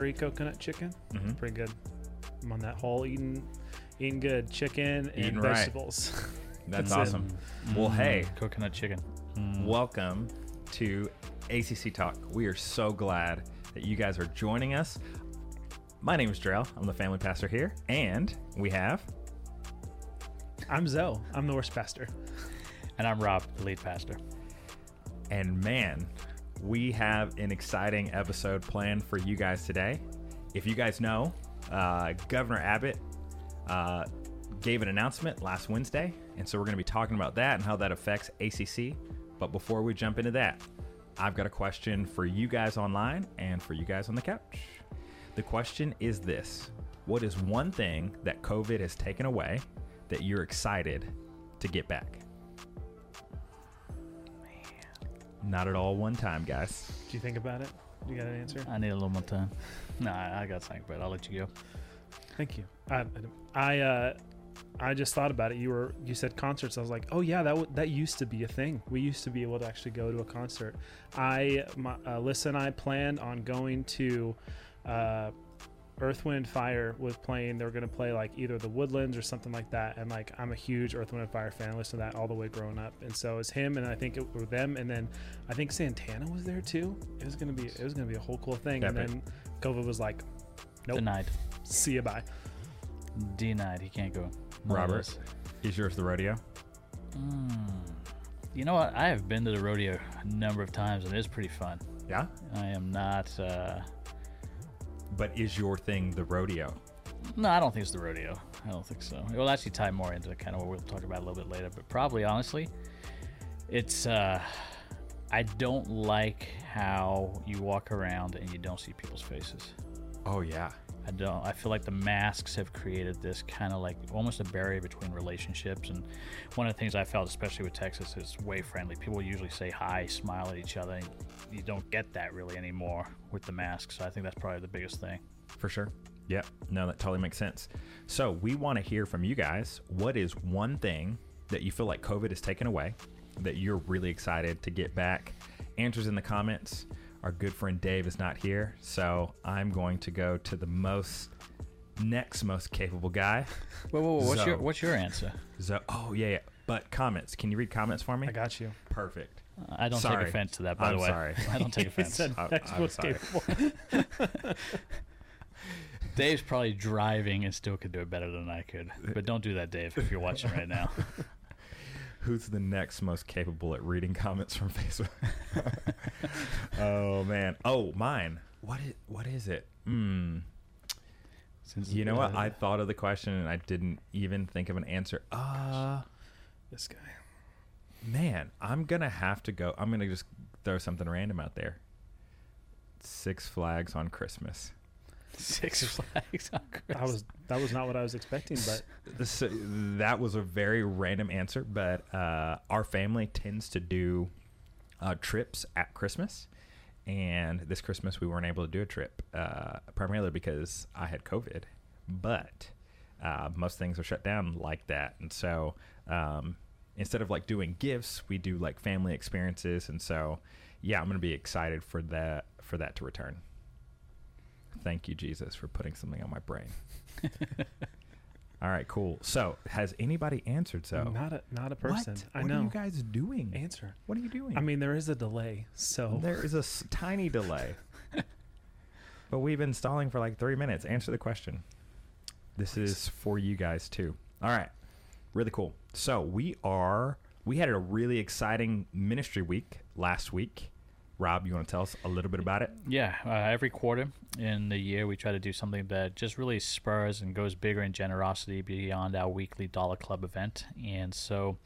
curry coconut chicken. Mhm. Pretty good. I'm on that whole eating, eating good chicken and Eating right. vegetables. That's, That's it. awesome. Well, hey, coconut chicken. welcome to ACC Talk. We are so glad that you guys are joining us. My name is Drell. I'm the family pastor here, and we have I'm Zoe. I'm the worst pastor. And I'm Rob, the lead pastor. And man, we have an exciting episode planned for you guys today. If you guys know, uh, Governor Abbott uh, gave an announcement last Wednesday, and so we're going to be talking about that and how that affects ACC. But before we jump into that, I've got a question for you guys online and for you guys on the couch. The question is this What is one thing that COVID has taken away that you're excited to get back? Not at all one time, guys. Do you think about it? You got an answer? I need a little more time. No, I, I got something, but I'll let you go. Thank you. I, I, uh, I just thought about it. You were, you said concerts. I was like, oh yeah, that w- that used to be a thing. We used to be able to actually go to a concert. I, my, uh, Alyssa and I planned on going to, uh, Earth, Wind, Fire was playing. They were going to play like either the Woodlands or something like that. And like, I'm a huge Earth, Wind, and Fire fan. I listened to that all the way growing up. And so it was him, and I think it were them, and then I think Santana was there too. It was gonna be, it was gonna be a whole cool thing. And then COVID was like, nope, Denied. see you bye. Denied. He can't go. One of Robert, those. is yours the rodeo? Mm. You know what? I have been to the rodeo a number of times, and it is pretty fun. Yeah. I am not. Uh, But is your thing the rodeo? no, I don't think it's the rodeo. I don't think so. It will actually tie more into kind of what we'll talk about a little bit later. But probably, honestly, it's. Uh, I don't like how you walk around and you don't see people's faces. Oh yeah. I don't. I feel like the masks have created this kind of like almost a barrier between relationships. And one of the things I felt, especially with Texas, is way friendly. People usually say hi, smile at each other. You don't get that really anymore with the masks. So I think that's probably the biggest thing. For sure. Yep. No, that totally makes sense. So we want to hear from you guys. What is one thing that you feel like COVID has taken away that you're really excited to get back? Answers in the comments. Our good friend Dave is not here, so I'm going to go to the most next most capable guy. Whoa, whoa, whoa, what's your What's your answer? So, oh yeah, yeah. But comments. Can you read comments for me? I got you. Perfect. Uh, I don't Sorry. take offense to that, by I'm the way. sorry. I don't take offense. said I'm- next I'm most sorry. capable. Dave's probably driving and still could do it better than I could. But don't do that, Dave, if you're watching right now. Who's the next most capable at reading comments from Facebook? oh man. Oh, mine. What is what is it? Hmm. Since You know what? I thought of the question and I didn't even think of an answer. Uh this guy. man, I'm gonna have to go. I'm gonna just throw something random out there. Six Flags on Christmas. Six Flags on Christmas. That was that was not what I was expecting, but This that was a very random answer, but uh, our family tends to do uh, trips at Christmas, and this Christmas we weren't able to do a trip uh, primarily because I had COVID. But uh, most things are shut down like that, and so um, instead of like doing gifts, we do like family experiences, and so yeah, I'm gonna be excited for that for that to return. Thank you, Jesus, for putting something on my brain. All right, cool. So, has anybody answered? So, not a not a person. What? I What know. are you guys doing? Answer. What are you doing? I mean, there is a delay, so there is a s- tiny delay, but we've been stalling for like three minutes. Answer the question. This is for you guys too. All right, really cool. So we are. We had a really exciting ministry week last week. Rob, you want to tell us a little bit about it? Yeah, uh, every quarter in the year we try to do something that just really spurs and goes bigger in generosity beyond our weekly Dollar Club event. And so,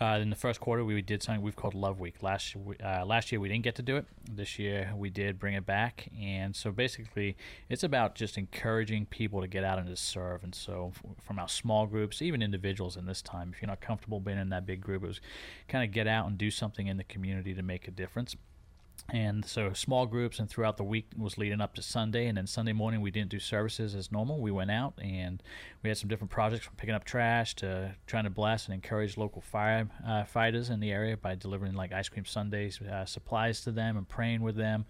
uh, in the first quarter, we did something we've called Love Week. Last uh, last year we didn't get to do it. This year we did bring it back. And so basically, it's about just encouraging people to get out and to serve. And so, from our small groups, even individuals in this time, if you're not comfortable being in that big group, it was kind of get out and do something in the community to make a difference. And so small groups and throughout the week was leading up to Sunday. And then Sunday morning, we didn't do services as normal. We went out and we had some different projects from picking up trash to trying to bless and encourage local fire uh, fighters in the area by delivering like ice cream sundaes, uh, supplies to them and praying with them.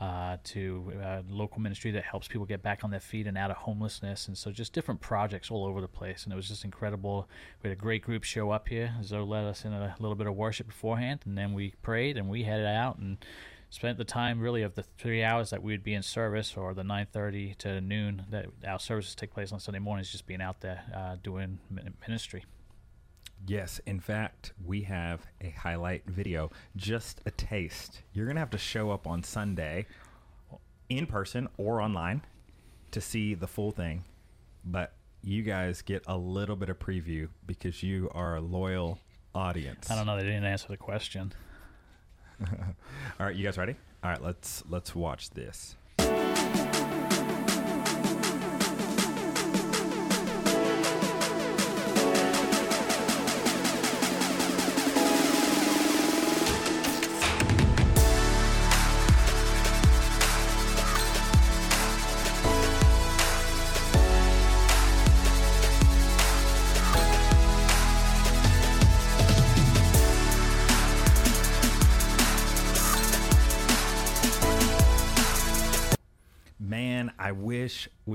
uh, to uh, local ministry that helps people get back on their feet and out of homelessness. And so just different projects all over the place. And it was just incredible. We had a great group show up here. Zoe led us in a little bit of worship beforehand, and then we prayed and we headed out and spent the time really of the three hours that we would be in service or the 9.30 to noon that our services take place on sunday mornings just being out there uh, doing ministry Yes, in fact, we have a highlight video, just a taste. You're going to have to show up on Sunday in person or online to see the full thing. But you guys get a little bit of preview because you are a loyal audience. i don't know they didn't answer the question All right, you guys ready? All right, let's let's watch this.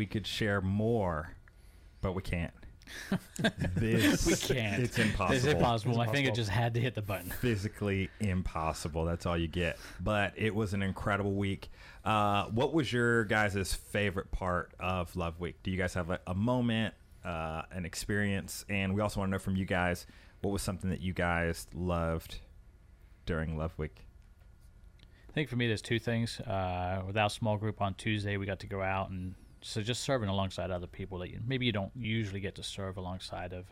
We could share more, but we can't. this we can't It's impossible. it's impossible my finger impossible. just had to hit the button physically impossible. That's all you get. But it was an incredible week. Uh, what was your guys' favorite part of Love Week? Do you guys have a, a moment, uh, an experience? And we also want to know from you guys what was something that you guys loved during Love Week? I think for me, there's two things. Uh, with our small group on Tuesday, we got to go out and so just serving alongside other people that you, maybe you don't usually get to serve alongside of.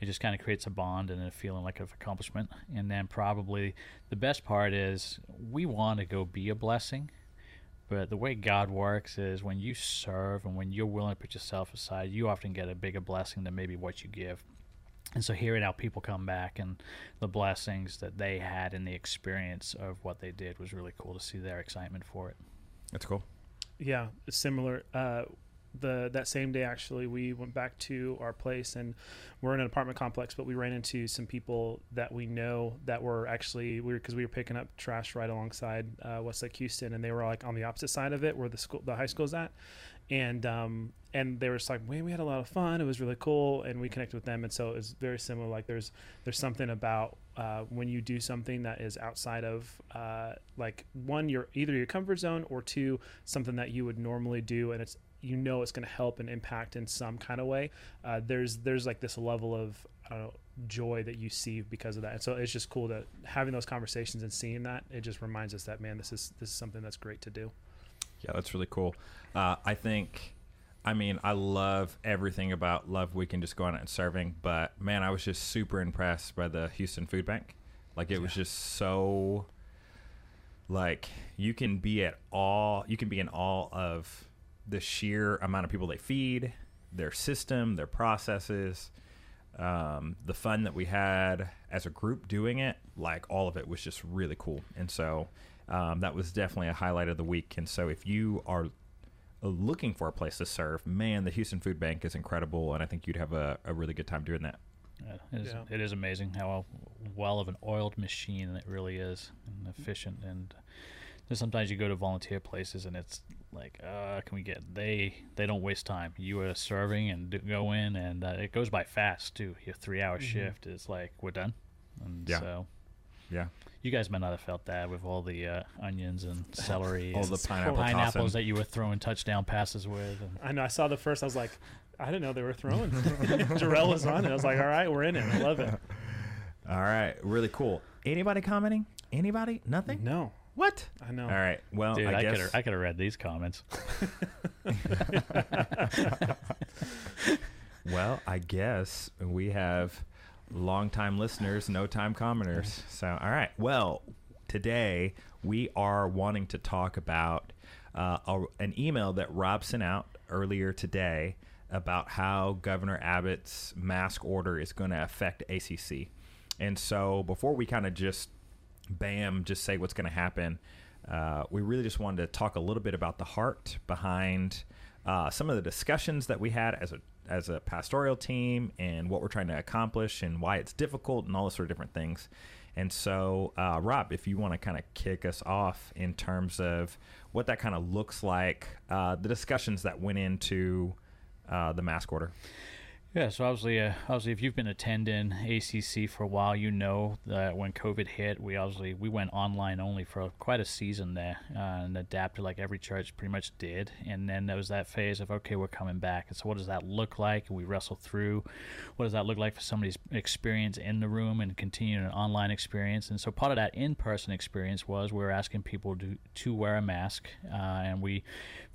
It just kind of creates a bond and a feeling like of accomplishment. And then probably the best part is we want to go be a blessing. But the way God works is when you serve and when you're willing to put yourself aside, you often get a bigger blessing than maybe what you give. And so hearing how people come back and the blessings that they had and the experience of what they did was really cool to see their excitement for it. That's cool. Yeah similar uh the that same day actually we went back to our place and we're in an apartment complex but we ran into some people that we know that were actually we were because we were picking up trash right alongside uh, westlake houston and they were like on the opposite side of it where the school the high school's at. And um and they were just like we, we had a lot of fun. It was really cool and we connected with them. And so it's very similar like there's there's something about uh, when you do something that is outside of uh, like one your either your comfort zone or two something that you would normally do and it's you know it's going to help and impact in some kind of way uh, there's there's like this level of know, joy that you see because of that and so it's just cool that having those conversations and seeing that it just reminds us that man this is this is something that's great to do Yeah, that's really cool. Uh, I think, I mean, I love everything about Love Week and just going out and serving, but man, I was just super impressed by the Houston Food Bank. Like, it was just so, like, you can be at all, you can be in all of the sheer amount of people they feed, their system, their processes, um, the fun that we had as a group doing it, like all of it was just really cool. And so um, that was definitely a highlight of the week. And so if you are looking for a place to serve, man, the Houston Food Bank is incredible. And I think you'd have a, a really good time doing that. Yeah, it, is, Yeah. it is amazing how well of an oiled machine it really is and efficient. And there's sometimes you go to volunteer places and it's like, uh, can we get they they don't waste time. You are serving and do, go in and uh, it goes by fast too. Your three hour shift is like we're done. And Yeah. so Yeah. you guys might not have felt that with all the uh, onions and celery All and the pineapple pineapples tossing. that you were throwing touchdown passes with. And I know. I saw the first. I was like, I didn't know they were throwing. Jarrell was on it. I was like, all right, we're in it. I love it. All right. Really cool. Anybody commenting? Anybody? Nothing? No, What? I know. All right. Well, Dude, I I, guess. could have I could have read these comments. Well, I guess we have longtime listeners, no time commenters. So, all right. Well, today we are wanting to talk about uh, a, an email that Rob sent out earlier today about how Governor Abbott's mask order is going to affect ACC. And so, before we kind of just bam, just say what's going to happen. Uh, we really just wanted to talk a little bit about the heart behind uh, some of the discussions that we had as a as a pastoral team and what we're trying to accomplish and why it's difficult and all those sort of different things. And so, uh, Rob, if you want to kind of kick us off in terms of what that kind of looks like, uh, the discussions that went into uh, the mask order. Yeah, so obviously, uh, obviously, if you've been attending ACC for a while, you know that when COVID hit, we obviously we went online only for quite a season there uh, and adapted like every church pretty much did. And then there was that phase of okay, we're coming back. And so, what does that look like? And we wrestle through. What does that look like for somebody's experience in the room and continuing an online experience? And so, part of that in-person experience was we were asking people to to wear a mask, uh, and we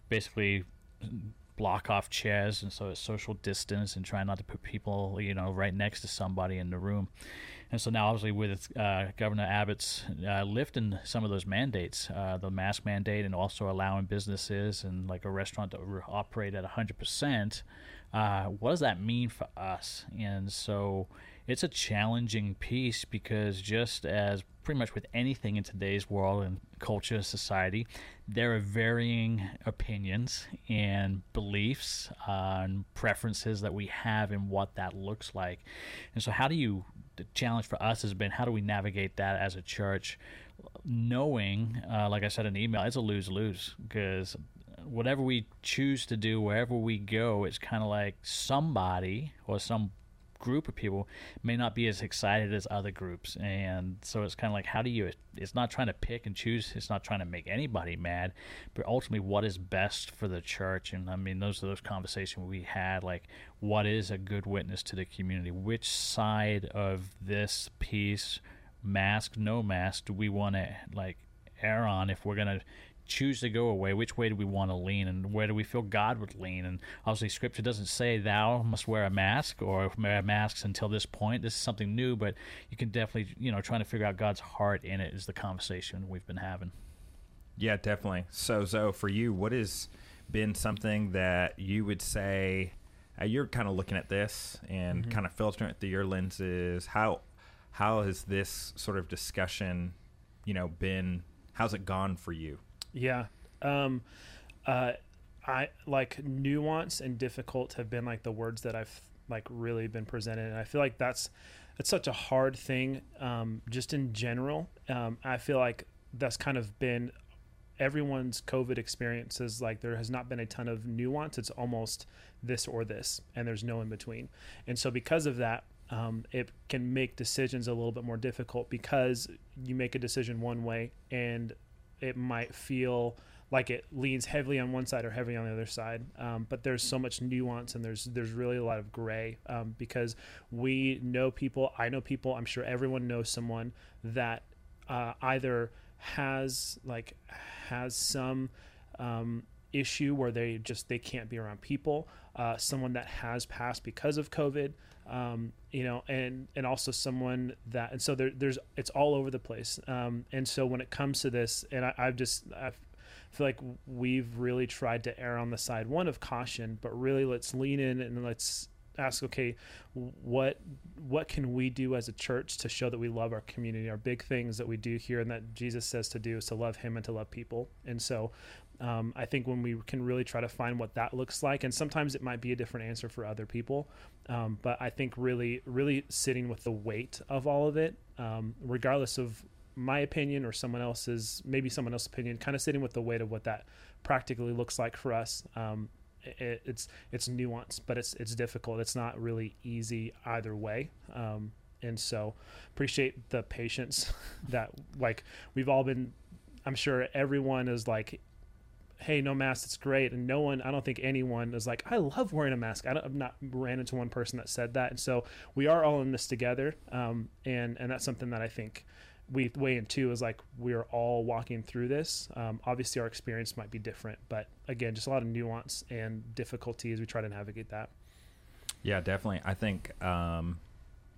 basically block off chairs and so it's social distance and trying not to put people you know right next to somebody in the room. And so now obviously with uh, governor abbott's uh, lifting some of those mandates uh, the mask mandate and also allowing businesses and like a restaurant to operate at 100% uh, what does that mean for us? And so it's a challenging piece because just as pretty much with anything in today's world and culture society there are varying opinions and beliefs uh, and preferences that we have in what that looks like. And so how do you the challenge for us has been how do we navigate that as a church knowing uh, like i said in the email it's a lose-lose because whatever we choose to do wherever we go it's kind of like somebody or some group of people may not be as excited as other groups. And so it's kind of like how do you it's not trying to pick and choose it's not trying to make anybody mad but ultimately what is best for the church? And i mean those are those conversations we had like what is a good witness to the community? Which side of this piece mask no mask do we want to like err on if we're going to choose to go away, which way do we want to lean, and where do we feel God would lean? And obviously, Scripture doesn't say thou must wear a mask or wear masks until this point. This is something new, but you can definitely, you know, trying to figure out God's heart in it is the conversation we've been having. Yeah, definitely. So, Zoe, for you, what has been something that you would say uh, you're kind of looking at this and mm-hmm. kind of filtering it through your lenses? How how has this sort of discussion, you know, been? How's it gone for you? Yeah. Um, uh, I like nuance and difficult have been like the words that I've like really been presented, and I feel like that's it's such a hard thing. Um, just in general, um, I feel like that's kind of been everyone's COVID experiences. Like there has not been a ton of nuance. It's almost this or this, and there's no in between. And so because of that, um, it can make decisions a little bit more difficult because you make a decision one way and it might feel like it leans heavily on one side or heavy on the other side. Um, but there's so much nuance and there's there's really a lot of gray um, because we know people. I know people. I'm sure everyone knows someone that uh, either has like has some um, issue where they just they can't be around people. Uh, someone that has passed because of COVID um, you know, and and also someone that and so there, there's it's all over the place. Um, and so when it comes to this, and I, I've just I feel like we've really tried to err on the side one of caution, but really let's lean in and let's ask okay what what can we do as a church to show that we love our community our big things that we do here and that jesus says to do is to love him and to love people and so um, I think when we can really try to find what that looks like, and sometimes it might be a different answer for other people, um, but I think really, really sitting with the weight of all of it, um, regardless of my opinion or someone else's, maybe someone else's opinion, kind of sitting with the weight of what that practically looks like for us. Um, it, it's it's nuanced, but it's it's difficult. It's not really easy either way um, and so appreciate the patience that like we've all been i'm sure everyone is like hey, no mask, it's great. And no one, I don't think anyone is like, I love wearing a mask. I have not ran into one person that said that. And so we are all in this together. Um, and, and that's something that I think we weigh in too is like we're all walking through this. Um, obviously, our experience might be different, but again, just a lot of nuance and difficulty as we try to navigate that. Yeah, definitely. I think um,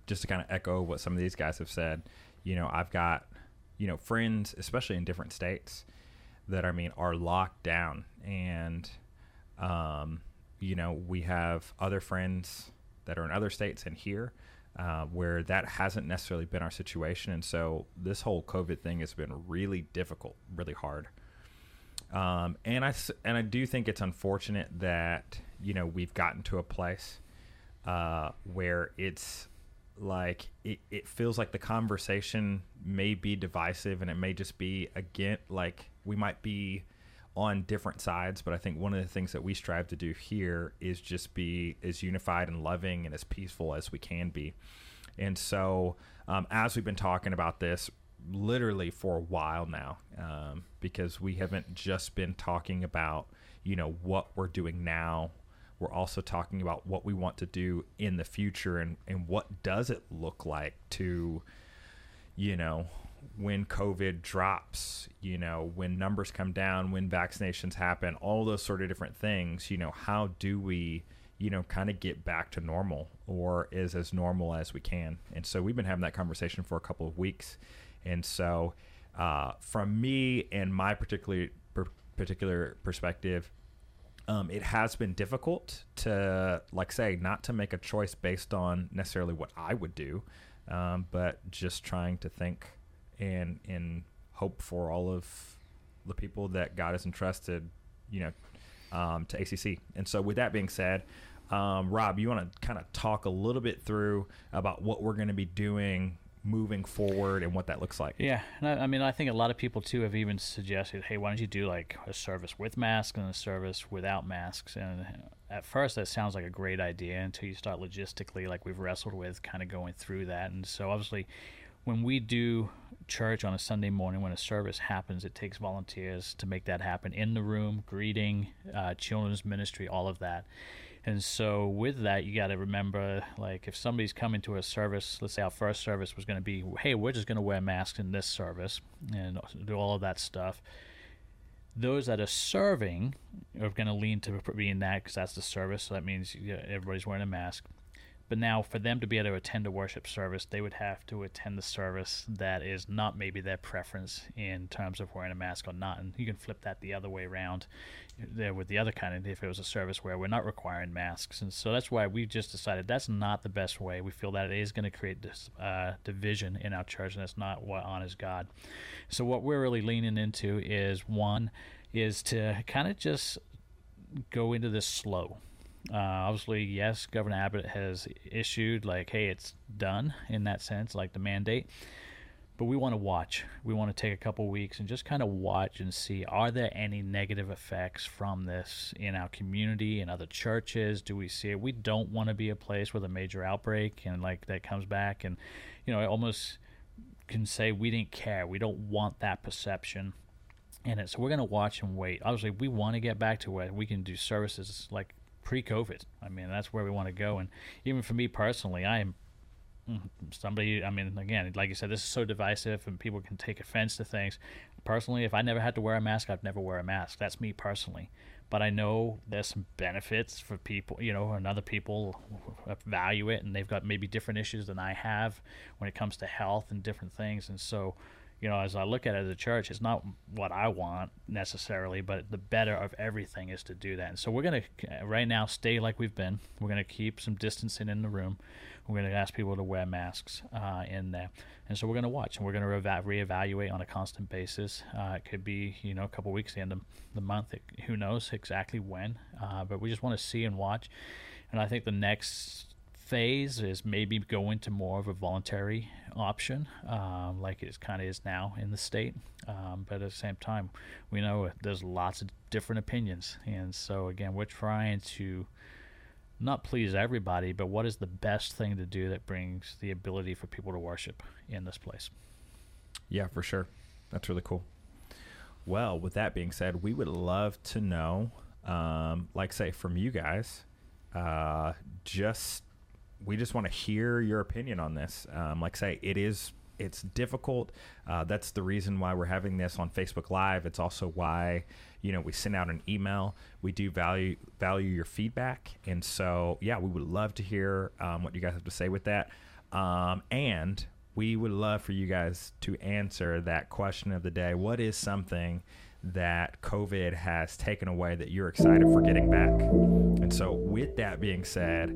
just to kind of echo what some of these guys have said, you know, I've got, you know, friends, especially in different states, that I mean are locked down, and um, you know we have other friends that are in other states and here uh, where that hasn't necessarily been our situation, and so this whole COVID thing has been really difficult, really hard. Um, and I and I do think it's unfortunate that you know we've gotten to a place uh, where it's like it, it feels like the conversation may be divisive and it may just be again like we might be on different sides but i think one of the things that we strive to do here is just be as unified and loving and as peaceful as we can be. And so um, as we've been talking about this literally for a while now um, because we haven't just been talking about you know what we're doing now we're also talking about what we want to do in the future and, and what does it look like to you know when covid drops you know when numbers come down when vaccinations happen all those sort of different things you know how do we you know kind of get back to normal or is as normal as we can? And so we've been having that conversation for a couple of weeks. And so uh, from me and my particular particular perspective um, it has been difficult to like say not to make a choice based on necessarily what I would do, um, but just trying to think and and hope for all of the people that God has entrusted, you know, um, to ACC. And so, with that being said, um, Rob, you want to kind of talk a little bit through about what we're going to be doing moving forward and what that looks like. Yeah, I, I, mean, I think a lot of people too have even suggested, hey, why don't you do like a service with masks and a service without masks? And at first, that sounds like a great idea until you start logistically, like we've wrestled with, kind of going through that. And so, obviously, when we do church on a Sunday morning, when a service happens, it takes volunteers to make that happen in the room, greeting, uh, children's ministry, all of that. And so with that, you got to remember, like, if somebody's coming to a service, let's say our first service was going to be, hey, we're just going to wear masks in this service and do all of that stuff. Those that are serving are going to lean to being that because that's the service. So that means everybody's wearing a mask. But now, for them to be able to attend a worship service, they would have to attend the service that is not maybe their preference in terms of wearing a mask or not. And you can flip that the other way around there with the other kind of if it was a service where we're not requiring masks. And so that's why we just decided that's not the best way. We feel that it is going to create this uh, division in our church, and that's not what honors God. So what we're really leaning into is one, is to kind of just go into this slow uh, obviously, yes, Governor Abbott has issued like, hey, it's done in that sense, like the mandate. But we want to watch. We want to take a couple weeks and just kind of watch and see are there any negative effects from this in our community and other churches? Do we see it? We don't want to be a place with a major outbreak and like that comes back and, you know, I almost can say we didn't care. We don't want that perception in it. So we're going to watch and wait. Obviously, we want to get back to where we can do services like pre-COVID. I mean, that's where we want to go. And even for me personally, I am mm, somebody. I mean, again, like you said, this is so divisive, and people can take offense to things. Personally, if I never had to wear a mask, I'd never wear a mask. That's me personally. But I know there's some benefits for people, you know, and other people value it, and they've got maybe different issues than I have when it comes to health and different things. And so, you know, as I look at it as a church, it's not what I want necessarily, but the better of everything is to do that. And so we're going to, right now, stay like we've been. We're going to keep some distancing in the room. We're going to ask people to wear masks uh, in there. And so we're going to watch and we're going to re- reevaluate on a constant basis. Uh, it could be, you know, a couple weeks, the end of the month. It, who knows exactly when. Uh, but we just want to see and watch. And I think the next phase is maybe go into more of a voluntary option, um, like it kind of is now in the state. Um, but at the same time, we know there's lots of different opinions, and so again, we're trying to not please everybody, but what is the best thing to do that brings the ability for people to worship in this place? Yeah, for sure. That's really cool. Well, with that being said, we would love to know, um, like say, from you guys, uh, just we just want to hear your opinion on this. Um, like say, it is it's difficult. Uh, that's the reason why we're having this on Facebook Live. It's also why you know we send out an email. We do value value your feedback, and so yeah, we would love to hear um, what you guys have to say with that. Um, and we would love for you guys to answer that question of the day. What is something that COVID has taken away that you're excited for getting back? And so, with that being said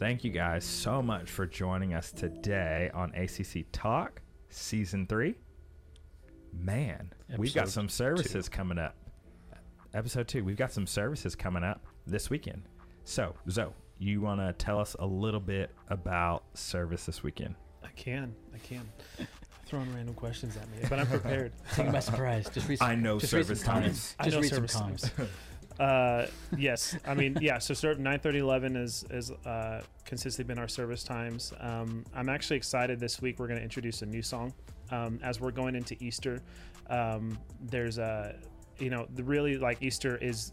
thank you guys so much for joining us today on ACC Talk Season 3. Man, Episode we've got some services two. coming up. Episode 2, we've got some services coming up this weekend. So, Zoe, you want to tell us a little bit about service this weekend? I can. I can. Throwing random questions at me, but I'm prepared. Taking by surprise. Just read. Some, I know just read some service comments. times. I Just know read some service comments. times. uh, yes, I mean, yeah. So start 9:30, 11 is is uh, consistently been our service times. Um, I'm actually excited this week. We're going to introduce a new song um, as we're going into Easter. Um, there's a, you know, the really like Easter is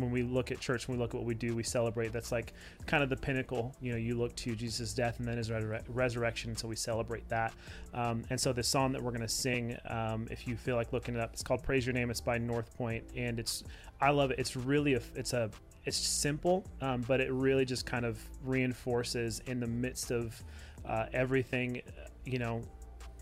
when we look at church, when we look at what we do, we celebrate. That's like kind of the pinnacle. You know, you look to Jesus' death and then his resurre- resurrection, so we celebrate that. Um, and so the song that we're going to sing, um, if you feel like looking it up, it's called "Praise Your Name." It's by North Point, and it's I love it. It's really a it's a it's simple, um, but it really just kind of reinforces in the midst of uh, everything. You know,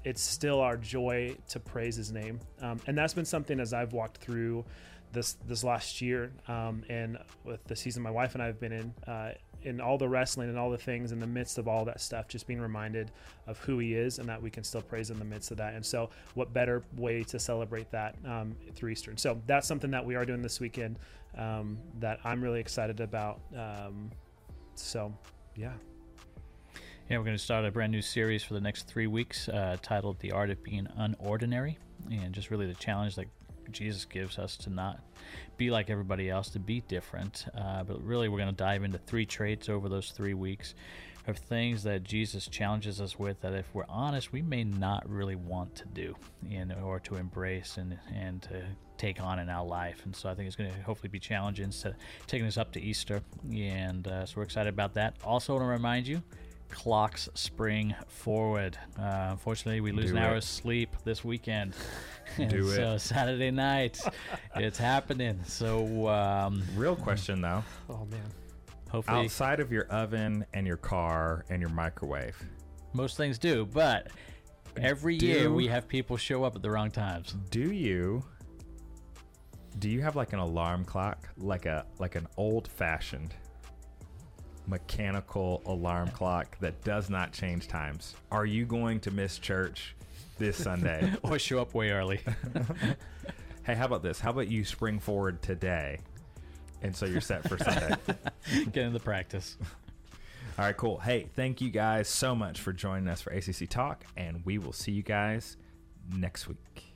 it's still our joy to praise His name, um, and that's been something as I've walked through this this last year, um, and with the season my wife and I have been in, uh, in all the wrestling and all the things in the midst of all that stuff, just being reminded of who He is and that we can still praise in the midst of that. And so, what better way to celebrate that um, through Easter? So that's something that we are doing this weekend um, that I'm really excited about. Um, so, yeah. Yeah, we're going to start a brand new series for the next three weeks uh, titled The Art of Being Unordinary. And just really the challenge that Jesus gives us to not be like everybody else, to be different. Uh, but really, we're going to dive into three traits over those three weeks of things that Jesus challenges us with that, if we're honest, we may not really want to do in, or to embrace and, and to take on in our life. And so I think it's going to hopefully be challenging, of taking us up to Easter. And uh, so we're excited about that. Also, want to remind you, clocks spring forward. Uh, unfortunately, we lose Do an it. of sleep this weekend. Do it. So Saturday night, it's happening. So um, Real question though. Oh man. hopefully, Outside of your oven and your car and your microwave, most things do. But every year we have people show up at the wrong times. do you do you have like an alarm clock, like a like an old fashioned mechanical alarm clock that does not change times? Are you going to miss church this Sunday? or show up way early. hey, how about this? How about you spring forward today? And so you're set for Sunday. Get into practice. All right, cool. Hey, thank you guys so much for joining us for ACC Talk, and we will see you guys next week.